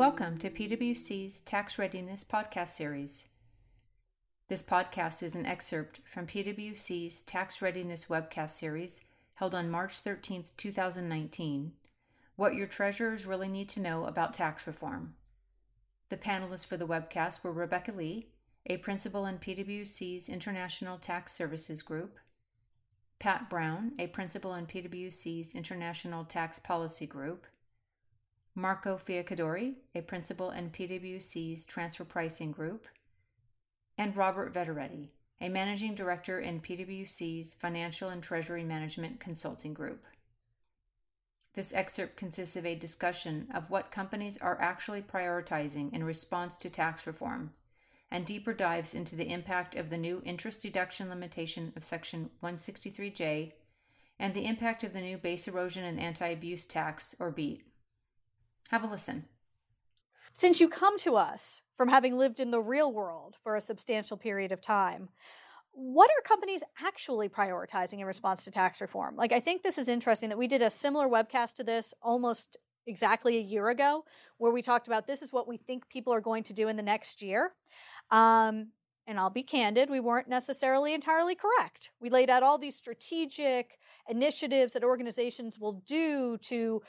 Welcome to PwC's Tax Readiness Podcast Series. This podcast is an excerpt from PwC's Tax Readiness Webcast Series held on March 13, 2019 What Your Treasurers Really Need to Know About Tax Reform. The panelists for the webcast were Rebecca Lee, a principal in PwC's International Tax Services Group, Pat Brown, a principal in PwC's International Tax Policy Group, Marco Fiaccadori, a principal in PwC's Transfer Pricing Group, and Robert Vetteretti, a managing director in PwC's Financial and Treasury Management Consulting Group. This excerpt consists of a discussion of what companies are actually prioritizing in response to tax reform and deeper dives into the impact of the new interest deduction limitation of Section 163J and the impact of the new base erosion and anti abuse tax, or BEAT. Have a listen. Since you come to us from having lived in the real world for a substantial period of time, what are companies actually prioritizing in response to tax reform? Like, I think this is interesting that we did a similar webcast to this almost exactly a year ago, where we talked about this is what we think people are going to do in the next year. Um, and I'll be candid, we weren't necessarily entirely correct. We laid out all these strategic initiatives that organizations will do to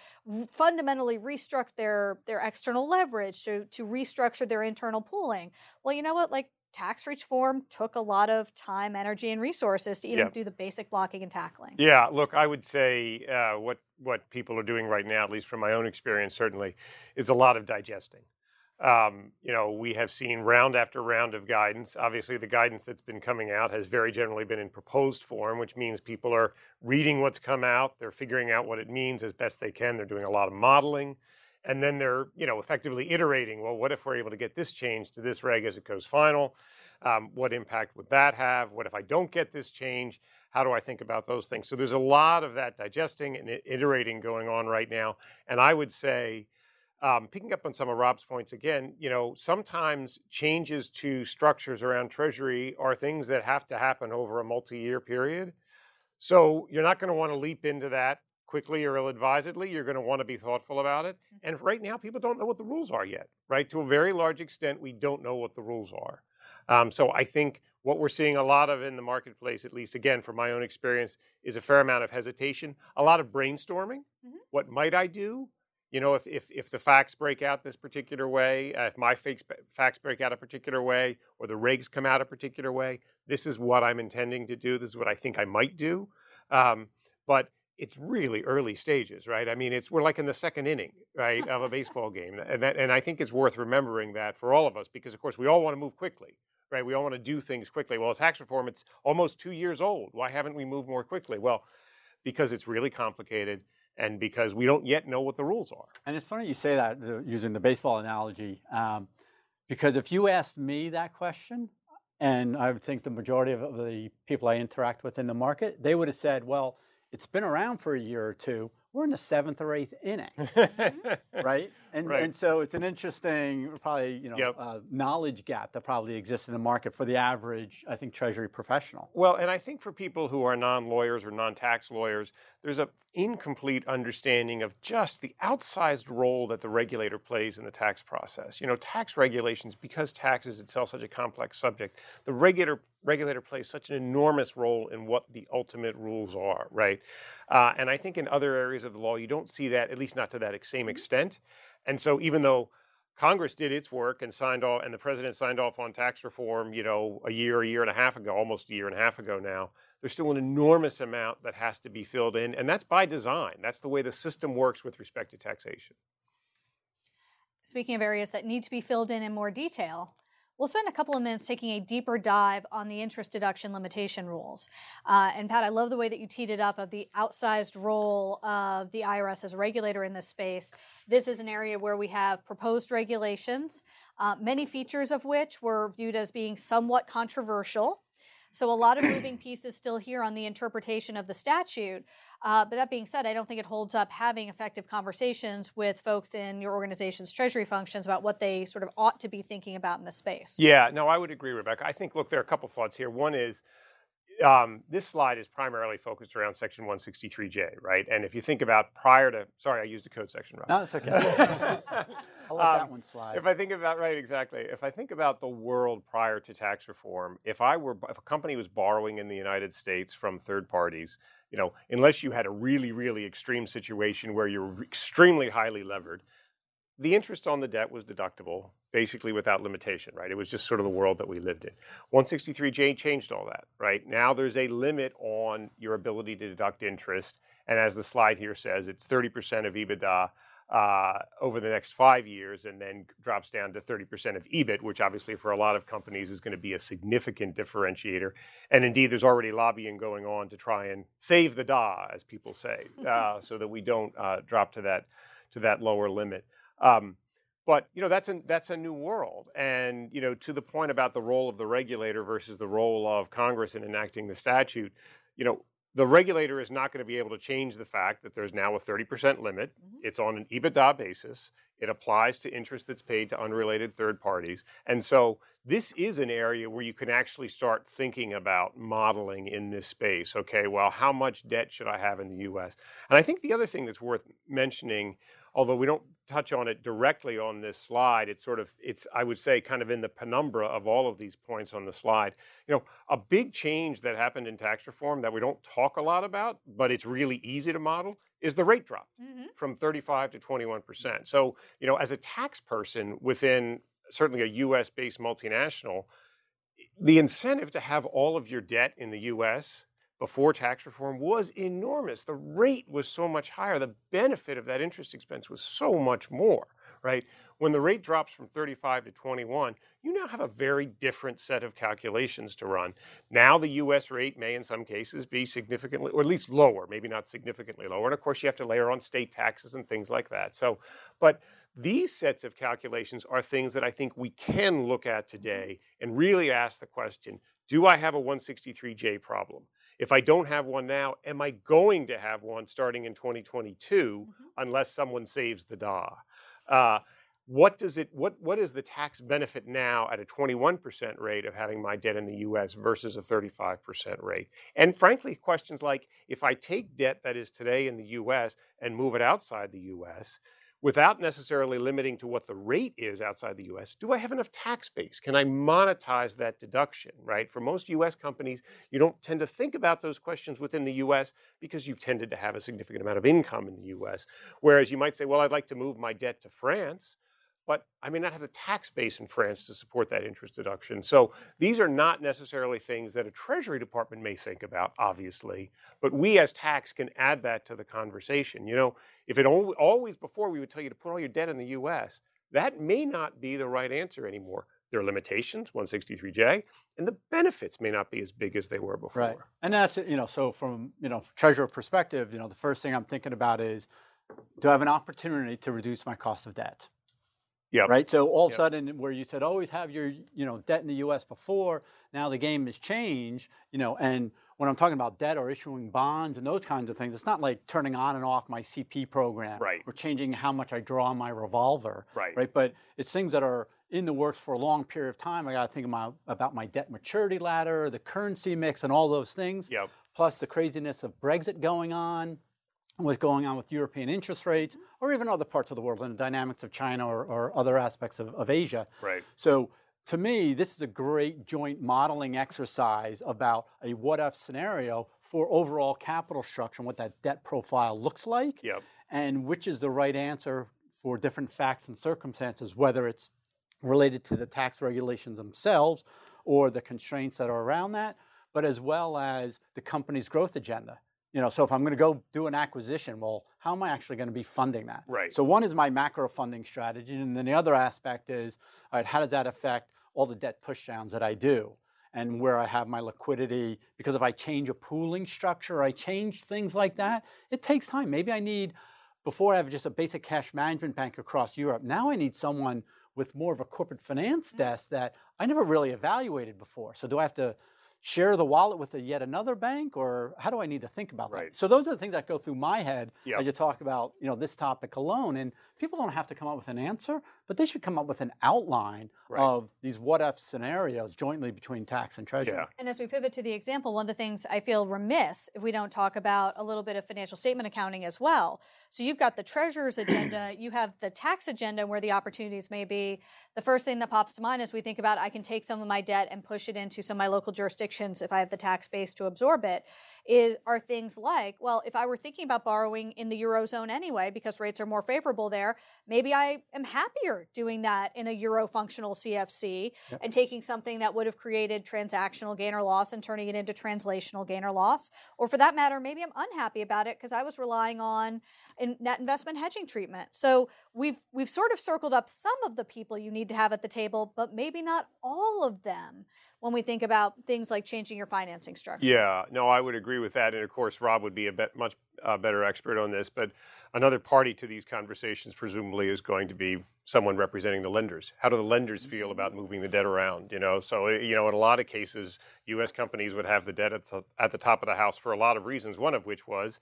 fundamentally restructure their, their external leverage, to, to restructure their internal pooling. Well, you know what? Like tax reform took a lot of time, energy, and resources to even yeah. do the basic blocking and tackling. Yeah, look, I would say uh, what what people are doing right now, at least from my own experience, certainly, is a lot of digesting. Um, you know, we have seen round after round of guidance. Obviously, the guidance that's been coming out has very generally been in proposed form, which means people are reading what's come out. They're figuring out what it means as best they can. They're doing a lot of modeling. And then they're, you know, effectively iterating. Well, what if we're able to get this change to this reg as it goes final? Um, what impact would that have? What if I don't get this change? How do I think about those things? So there's a lot of that digesting and iterating going on right now. And I would say, um, picking up on some of Rob's points again, you know, sometimes changes to structures around Treasury are things that have to happen over a multi-year period. So you're not going to want to leap into that quickly or ill-advisedly. You're going to want to be thoughtful about it. Mm-hmm. And right now, people don't know what the rules are yet. Right? To a very large extent, we don't know what the rules are. Um, so I think what we're seeing a lot of in the marketplace, at least again from my own experience, is a fair amount of hesitation, a lot of brainstorming. Mm-hmm. What might I do? You know, if, if, if the facts break out this particular way, uh, if my facts, facts break out a particular way, or the regs come out a particular way, this is what I'm intending to do. This is what I think I might do. Um, but it's really early stages, right? I mean, it's we're like in the second inning, right, of a baseball game, and that, and I think it's worth remembering that for all of us because, of course, we all want to move quickly, right? We all want to do things quickly. Well, tax reform, it's almost two years old. Why haven't we moved more quickly? Well, because it's really complicated and because we don't yet know what the rules are. And it's funny you say that using the baseball analogy, um, because if you asked me that question, and I think the majority of the people I interact with in the market, they would have said, well, it's been around for a year or two we're in the seventh or eighth inning, right? And right. and so it's an interesting, probably you know, yep. uh, knowledge gap that probably exists in the market for the average, I think, Treasury professional. Well, and I think for people who are non-lawyers or non-tax lawyers, there's an incomplete understanding of just the outsized role that the regulator plays in the tax process. You know, tax regulations, because tax is itself such a complex subject, the regulator regulator plays such an enormous role in what the ultimate rules are, right? Uh, and I think in other areas of the law, you don't see that, at least not to that same mm-hmm. extent. And so even though Congress did its work and signed off, and the president signed off on tax reform, you know, a year, a year and a half ago, almost a year and a half ago now. There's still an enormous amount that has to be filled in, and that's by design. That's the way the system works with respect to taxation. Speaking of areas that need to be filled in in more detail, We'll spend a couple of minutes taking a deeper dive on the interest deduction limitation rules. Uh, and Pat, I love the way that you teed it up of the outsized role of the IRS as a regulator in this space. This is an area where we have proposed regulations, uh, many features of which were viewed as being somewhat controversial. So a lot of moving pieces still here on the interpretation of the statute. Uh, but that being said, I don't think it holds up having effective conversations with folks in your organization's treasury functions about what they sort of ought to be thinking about in the space. Yeah, no, I would agree, Rebecca. I think, look, there are a couple thoughts here. One is, um, this slide is primarily focused around Section 163J, right? And if you think about prior to, sorry, I used a code section, Rob. No, that's okay. I'll let that Um, one slide. If I think about right, exactly. If I think about the world prior to tax reform, if I were, if a company was borrowing in the United States from third parties, you know, unless you had a really, really extreme situation where you're extremely highly levered, the interest on the debt was deductible, basically without limitation, right? It was just sort of the world that we lived in. 163J changed all that, right? Now there's a limit on your ability to deduct interest, and as the slide here says, it's 30% of EBITDA uh, over the next five years, and then drops down to 30% of EBIT, which obviously for a lot of companies is going to be a significant differentiator. And indeed, there's already lobbying going on to try and save the DA, as people say, uh, so that we don't uh, drop to that to that lower limit. Um, but you know that's a that's a new world, and you know to the point about the role of the regulator versus the role of Congress in enacting the statute, you know the regulator is not going to be able to change the fact that there's now a 30% limit. It's on an EBITDA basis. It applies to interest that's paid to unrelated third parties. And so this is an area where you can actually start thinking about modeling in this space. Okay, well, how much debt should I have in the US? And I think the other thing that's worth mentioning, although we don't touch on it directly on this slide, it's sort of, it's, I would say, kind of in the penumbra of all of these points on the slide. You know, a big change that happened in tax reform that we don't talk a lot about, but it's really easy to model, is the rate drop Mm-hmm. from 35 to 21%. So, you know, as a tax person within certainly a US based multinational, the incentive to have all of your debt in the US before tax reform was enormous. The rate was so much higher. The benefit of that interest expense was so much more, right? When the rate drops from 35 to 21, you now have a very different set of calculations to run. Now the US rate may in some cases be significantly or at least lower, maybe not significantly lower. And of course you have to layer on state taxes and things like that. So, but these sets of calculations are things that I think we can look at today and really ask the question, do I have a 163J problem? If I don't have one now, am I going to have one starting in 2022 unless someone saves the DA? Uh, what does it what what is the tax benefit now at a 21% rate of having my debt in the US versus a 35% rate? And frankly, questions like if I take debt that is today in the US and move it outside the US, without necessarily limiting to what the rate is outside the US, do I have enough tax base? Can I monetize that deduction, right? For most US companies, you don't tend to think about those questions within the US because you've tended to have a significant amount of income in the US. Whereas you might say, well, I'd like to move my debt to France, but I may not have the tax base in France to support that interest deduction. So these are not necessarily things that a Treasury Department may think about, obviously, but we as tax can add that to the conversation. You know, if it al- always before we would tell you to put all your debt in the US, that may not be the right answer anymore. There are limitations, 163J, and the benefits may not be as big as they were before. Right. And that's, you know, so from, you know, treasurer perspective, you know, the first thing I'm thinking about is do I have an opportunity to reduce my cost of debt? Yep. Right. So all of a Yep. sudden, where you said always have your, you know, debt in the U.S. before, now the game has changed. You know, and when I'm talking about debt or issuing bonds and those kinds of things, it's not like turning on and off my CP program, Right. Or changing how much I draw on my revolver, Right. Right. But it's things that are in the works for a long period of time. I got to think about about my debt maturity ladder, the currency mix, and all those things. Yep. Plus the craziness of Brexit going on what's going on with European interest rates, or even other parts of the world, and the dynamics of China or, or other aspects of, of Asia. Right. So, to me, this is a great joint modeling exercise about a what if scenario for overall capital structure and what that debt profile looks like, Yep. and which is the right answer for different facts and circumstances, whether it's related to the tax regulations themselves or the constraints that are around that, but as well as the company's growth agenda. You know, so if I'm going to go do an acquisition, well, how am I actually going to be funding that? Right. So one is my macro funding strategy, and then the other aspect is, all right, how does that affect all the debt pushdowns that I do? And where I have my liquidity, because if I change a pooling structure, I change things like that, it takes time. Maybe I need, before I have just a basic cash management bank across Europe, now I need someone with more of a corporate finance mm. desk that I never really evaluated before. So do I have to share the wallet with a yet another bank, or how do I need to think about Right. that? So those are the things that go through my head Yep. as you talk about you know this topic alone. And people don't have to come up with an answer, but they should come up with an outline Right. of these what if scenarios jointly between tax and treasury. Yeah. And as we pivot to the example, one of the things I feel remiss if we don't talk about a little bit of financial statement accounting as well. So you've got the treasurer's agenda, you have the tax agenda where the opportunities may be. The first thing that pops to mind is we think about I can take some of my debt and push it into some of my local jurisdictions if I have the tax base to absorb it. Is are things like, well, if I were thinking about borrowing in the eurozone anyway because rates are more favorable there, maybe I am happier doing that in a euro functional CFC and taking something that would have created transactional gain or loss and turning it into translational gain or loss. Or for that matter, maybe I'm unhappy about it because I was relying on in net investment hedging treatment. So we've we've sort of circled up some of the people you need to have at the table, but maybe not all of them when we think about things like changing your financing structure. Yeah, no, I would agree with that. And of course, Rob would be a bet, much uh, better expert on this. But another party to these conversations, presumably, is going to be someone representing the lenders. How do the lenders feel about moving the debt around? You know, so uh, you know, in a lot of cases, U.S. companies would have the debt at the, at the top of the house for a lot of reasons. One of which was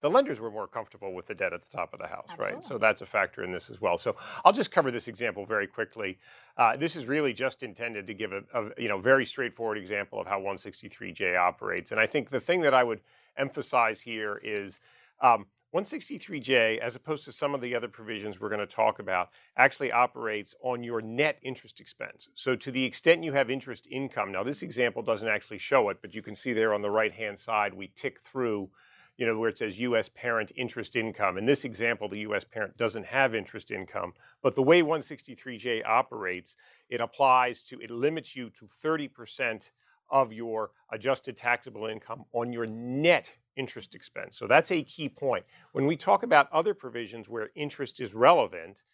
the lenders were more comfortable with the debt at the top of the house, right? So that's a factor in this as well. So I'll just cover this example very quickly. Uh, this is really just intended to give a, a you know very straightforward example of how 163J operates, and I think the thing that I would emphasize here is. Um, 163J, as opposed to some of the other provisions we're going to talk about, actually operates on your net interest expense. So, to the extent you have interest income, now this example doesn't actually show it, but you can see there on the right hand side, we tick through you know, where it says U.S. parent interest income. In this example, the U.S. parent doesn't have interest income, but the way 163J operates, it applies to, it limits you to 30% of your adjusted taxable income on your net interest expense. So that's a key point. When we talk about other provisions where interest is relevant,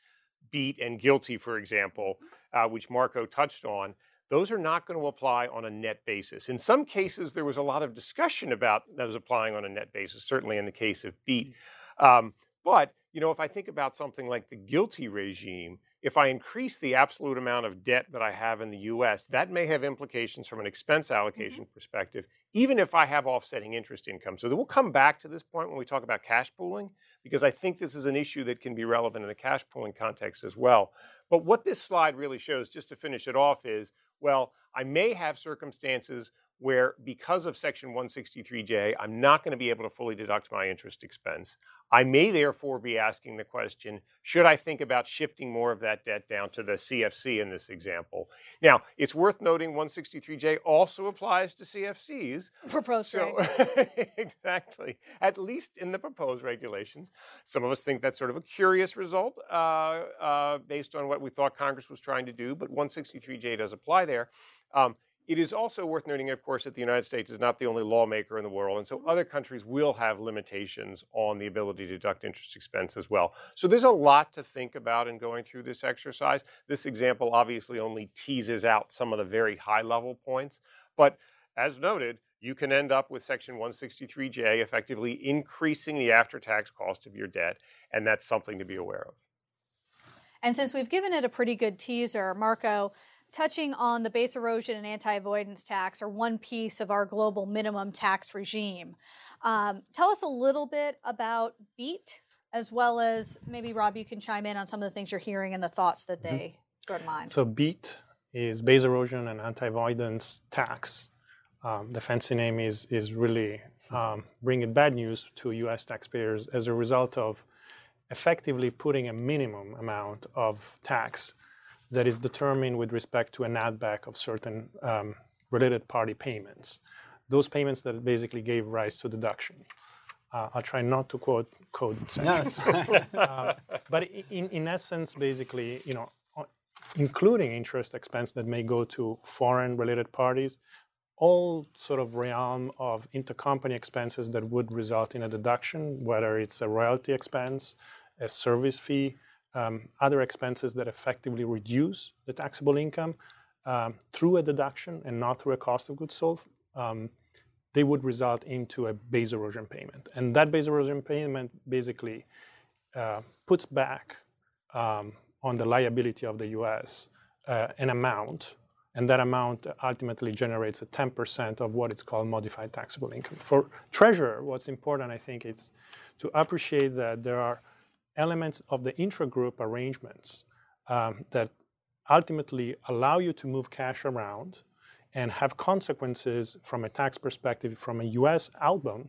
BEAT and GILTI, for example, uh, which Marco touched on, those are not going to apply on a net basis. In some cases, there was a lot of discussion about those applying on a net basis, certainly in the case of BEAT. Um, but, you know, if I think about something like the GILTI regime, if I increase the absolute amount of debt that I have in the US, that may have implications from an expense allocation perspective, even if I have offsetting interest income. So we'll come back to this point when we talk about cash pooling, because I think this is an issue that can be relevant in the cash pooling context as well. But what this slide really shows, just to finish it off, is well, I may have circumstances where, because of Section 163J, I'm not going to be able to fully deduct my interest expense. I may therefore be asking the question should I think about shifting more of that debt down to the CFC in this example? Now, it's worth noting 163J also applies to CFCs. Proposed So, exactly, at least in the proposed regulations. Some of us think that's sort of a curious result uh, uh, based on what we thought Congress was trying to do, but 163J does apply there. Um, it is also worth noting, of course, that the United States is not the only lawmaker in the world, and so mm-hmm. other countries will have limitations on the ability to deduct interest expense as well. So there's a lot to think about in going through this exercise. This example obviously only teases out some of the very high level points, but as noted, you can end up with Section 163J effectively increasing the after tax cost of your debt, and that's something to be aware of. And since we've given it a pretty good teaser, Marco, touching on the base erosion and anti avoidance tax or one piece of our global minimum tax regime. Um, tell us a little bit about BEAT, as well as maybe, Rob, you can chime in on some of the things you're hearing and the thoughts that they throw to mind. So BEAT is base erosion and anti-avoidance tax. Um, the fancy name is is really um, bringing bad news to U.S. taxpayers as a result of effectively putting a minimum amount of tax that is determined with respect to an add back of certain um, related party payments. Those payments that basically gave rise to deduction. Uh, I'll try not to quote code sections. Um, but in, in essence, basically, you know, including interest expense that may go to foreign related parties, all sort of realm of intercompany expenses that would result in a deduction, whether it's a royalty expense, a service fee, um, other expenses that effectively reduce the taxable income um, through a deduction and not through a cost of goods sold. Um, they would result into a base erosion payment. And that base erosion payment basically uh, puts back um, on the liability of the US uh, an amount and that amount ultimately generates a 10% of what is called modified taxable income. For treasurer, what's important, I think, is to appreciate that there are elements of the intragroup arrangements um, that ultimately allow you to move cash around and have consequences from a tax perspective from a U.S. outbound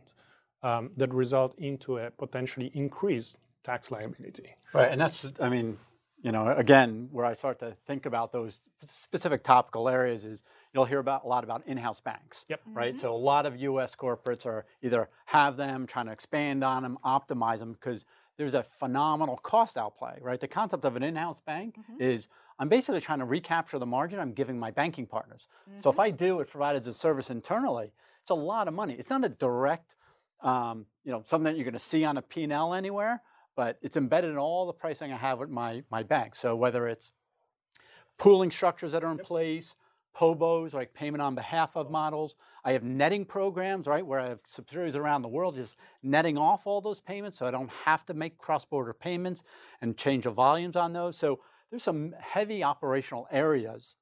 um, that result into a potentially increased tax liability. Right, and that's, I mean, you know, again, where I start to think about those specific topical areas is you'll hear about a lot about in-house banks. Yep. Right. Mm-hmm. So a lot of U.S. corporates are either have them, trying to expand on them, optimize them, because there's a phenomenal cost outplay. Right. The concept of an in-house bank Mhm. is I'm basically trying to recapture the margin I'm giving my banking partners. So if I do it provided as a service internally, it's a lot of money. It's not a direct, um, you know, something that you're going to see on a P&L anywhere, but it's embedded in all the pricing I have with my my bank. So whether it's pooling structures that are in place, POBOs, like payment on behalf of models. I have netting programs, right, where I have subsidiaries around the world just netting off all those payments so I don't have to make cross border payments and change the volumes on those. So there's some heavy operational areas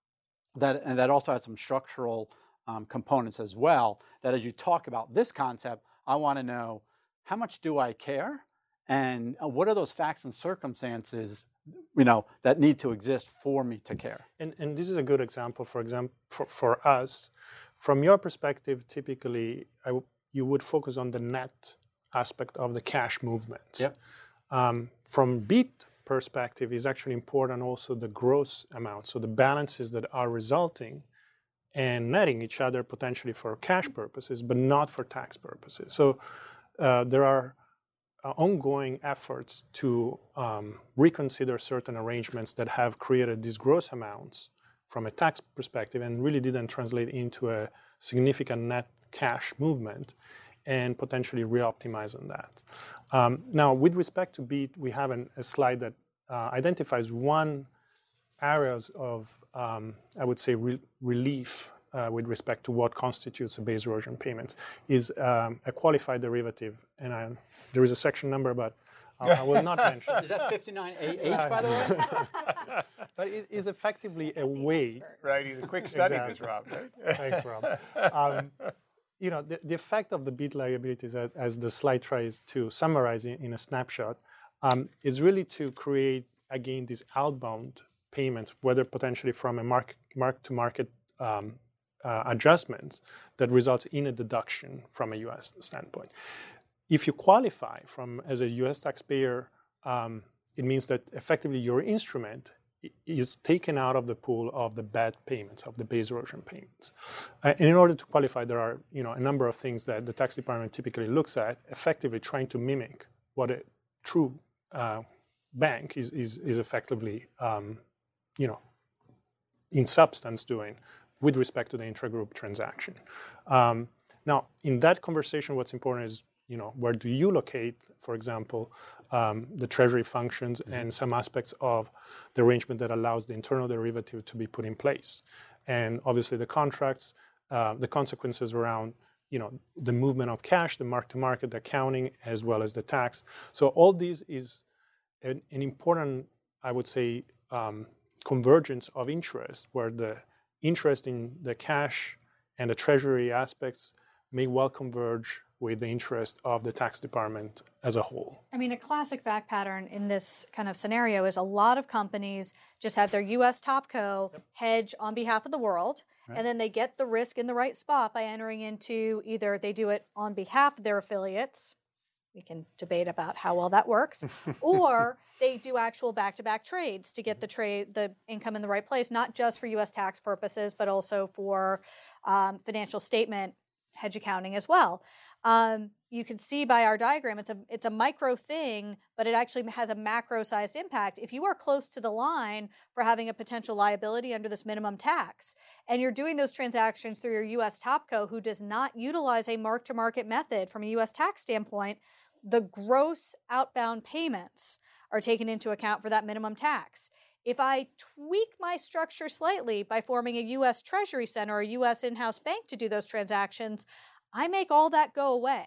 that, and that also has some structural um, components as well. That as you talk about this concept, I want to know how much do I care, and uh, what are those facts and circumstances, you know, that need to exist for me to care. And, and this is a good example, for example, for, for us. From your perspective, typically, I w- you would focus on the net aspect of the cash movements. Yep. Um, from BEAT perspective, is actually important also the gross amount, so the balances that are resulting and netting each other potentially for cash purposes, but not for tax purposes. So uh, there are ongoing efforts to um, reconsider certain arrangements that have created these gross amounts from a tax perspective and really didn't translate into a significant net cash movement and potentially re-optimize on that. Um, now, with respect to BEAT, we have an, a slide that uh, identifies one areas of, um, I would say, re- relief uh, with respect to what constitutes a base erosion payment is um, a qualified derivative. And I, there is a section number, but I, I will not mention. Is that 59AH, by the way? But it is effectively a way. Right, he's a quick study, Exactly. Rob. Right? Thanks, Rob. Um, you know, the, the effect of the BEAT liabilities, as, as the slide tries to summarize in, in a snapshot, um, is really to create, again, these outbound payments, whether potentially from a mark, mark-to-market um, uh, adjustments that results in a deduction from a U.S. standpoint. If you qualify from as a U.S. taxpayer, um, it means that effectively your instrument is taken out of the pool of the bad payments, of the base erosion payments. Uh, and in order to qualify, there are you know a number of things that the tax department typically looks at, effectively trying to mimic what a true uh, bank is, is, is effectively um, you know in substance doing with respect to the intragroup transaction. Um, now, in that conversation, what's important is, you know, where do you locate, for example, um, the treasury functions and some aspects of the arrangement that allows the internal derivative to be put in place, and obviously the contracts, uh, the consequences around, you know, the movement of cash, the mark-to-market, the accounting, as well as the tax. So all these is an, an important, I would say, um, convergence of interest, where the interest in the cash and the treasury aspects may well converge with the interest of the tax department as a whole. I mean, a classic fact pattern in this kind of scenario is a lot of companies just have their U.S. topco hedge on behalf of the world, and then they get the risk in the right spot by entering into either they do it on behalf of their affiliates. We can debate about how well that works, or they do actual back-to-back trades to get the trade, the income in the right place, not just for U.S. tax purposes, but also for um, financial statement hedge accounting as well um, you can see by our diagram it's a it's a micro thing but it actually has a macro sized impact if you are close to the line for having a potential liability under this minimum tax and you're doing those transactions through your us topco who does not utilize a mark to market method from a us tax standpoint the gross outbound payments are taken into account for that minimum tax if I tweak my structure slightly by forming a US Treasury Center or a US in house bank to do those transactions, I make all that go away.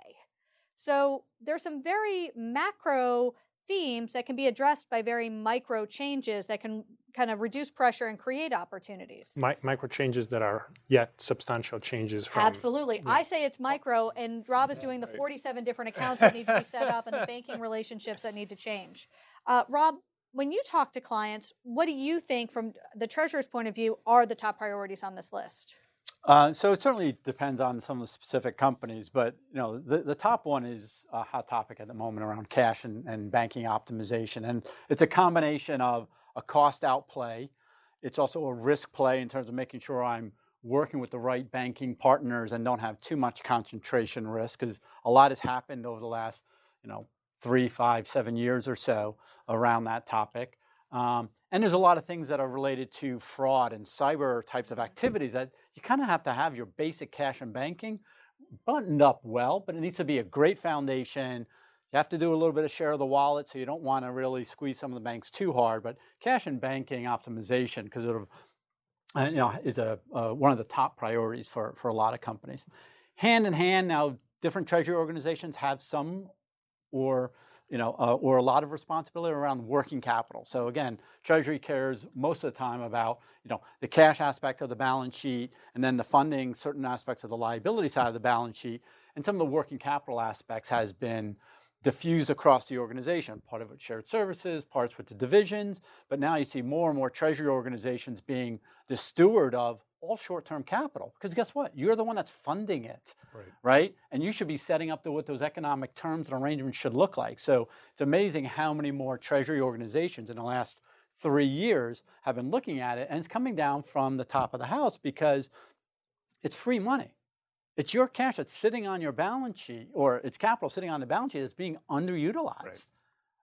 So there's some very macro themes that can be addressed by very micro changes that can kind of reduce pressure and create opportunities. Mi- micro changes that are yet substantial changes from. Absolutely. I say it's micro, and Rob is doing the 47 different accounts that need to be set up and the banking relationships that need to change. Uh, Rob, when you talk to clients, what do you think, from the treasurer's point of view, are the top priorities on this list? Uh, so it certainly depends on some of the specific companies, but you know the, the top one is a hot topic at the moment around cash and, and banking optimization, and it's a combination of a cost out play. It's also a risk play in terms of making sure I'm working with the right banking partners and don't have too much concentration risk because a lot has happened over the last you know three, five, seven years or so around that topic. Um, and there's a lot of things that are related to fraud and cyber types of activities that you kind of have to have your basic cash and banking buttoned up well, but it needs to be a great foundation. You have to do a little bit of share of the wallet, so you don't want to really squeeze some of the banks too hard. But cash and banking optimization, because it uh, you know, is a uh, one of the top priorities for for a lot of companies. Hand in hand, now different treasury organizations have some or you know, uh, or a lot of responsibility around working capital. So again, Treasury cares most of the time about, you know, the cash aspect of the balance sheet and then the funding certain aspects of the liability side of the balance sheet. And some of the working capital aspects has been diffused across the organization. Part of it shared services, parts with the divisions, but now you see more and more Treasury organizations being the steward of all short-term capital because guess what you're the one that's funding it right. right and you should be setting up the, what those economic terms and arrangements should look like so it's amazing how many more treasury organizations in the last three years have been looking at it and it's coming down from the top of the house because it's free money it's your cash that's sitting on your balance sheet or it's capital sitting on the balance sheet that's being underutilized right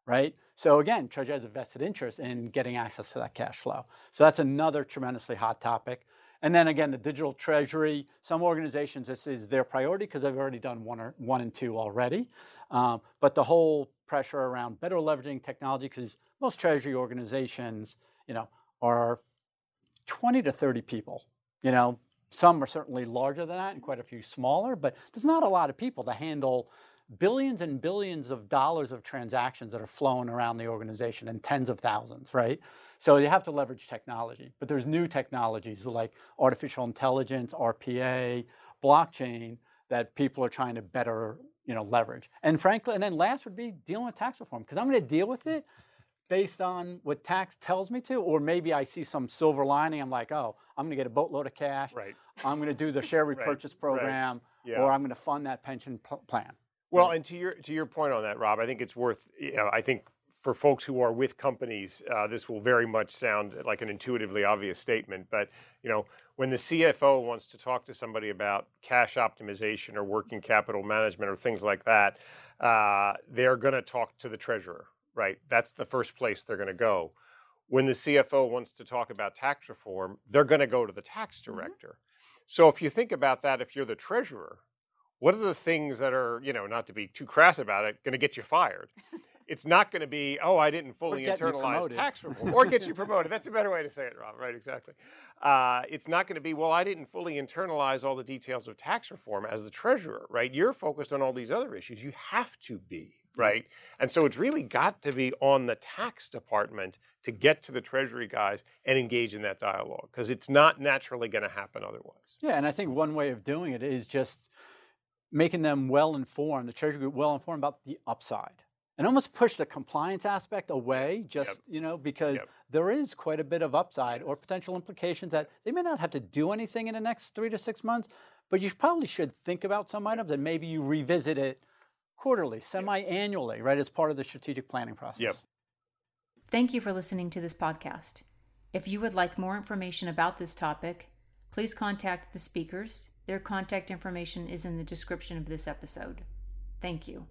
right? So again, Treasury has a vested interest in getting access to that cash flow. So that's another tremendously hot topic. And then again, the digital treasury, some organizations, this is their priority because they've already done one, or, one and two already. Um, but the whole pressure around better leveraging technology, because most treasury organizations, you know, are 20 to 30 people. You know, some are certainly larger than that and quite a few smaller, but there's not a lot of people to handle billions and billions of dollars of transactions that are flowing around the organization and tens of thousands, right? So you have to leverage technology, but there's new technologies like artificial intelligence, RPA, blockchain that people are trying to better, you know, leverage. And frankly, and then last would be dealing with tax reform because I'm going to deal with it based on what tax tells me to, or maybe I see some silver lining. I'm like, oh, I'm going to get a boatload of cash. Right. I'm going to do the share repurchase right. program, right. Yeah. or I'm going to fund that pension plan. Well, and to your to your point on that, Rob, I think it's worth. You know, I think for folks who are with companies, uh, this will very much sound like an intuitively obvious statement. But you know, when the CFO wants to talk to somebody about cash optimization or working capital management or things like that, uh, they're going to talk to the treasurer, right? That's the first place they're going to go. When the CFO wants to talk about tax reform, they're going to go to the tax mm-hmm. director. Mm-hmm. So if you think about that, if you're the treasurer, what are the things that are, you know, not to be too crass about it, going to get you fired? it's not going to be, oh, I didn't fully internalize tax reform, or get you promoted. That's a better way to say it, Rob. Right? Exactly. Uh, it's not going to be, well, I didn't fully internalize all the details of tax reform as the treasurer. Right? You're focused on all these other issues. You have to be. Right. And so it's really got to be on the tax department to get to the Treasury guys and engage in that dialogue because it's not naturally going to happen otherwise. Yeah. And I think one way of doing it is just making them well informed, the Treasury Group well informed about the upside and almost push the compliance aspect away just yep. you know because yep. there is quite a bit of upside or potential implications that they may not have to do anything in the next three to six months but you probably should think about some items and maybe you revisit it quarterly semi-annually right as part of the strategic planning process yep. thank you for listening to this podcast if you would like more information about this topic please contact the speakers their contact information is in the description of this episode thank you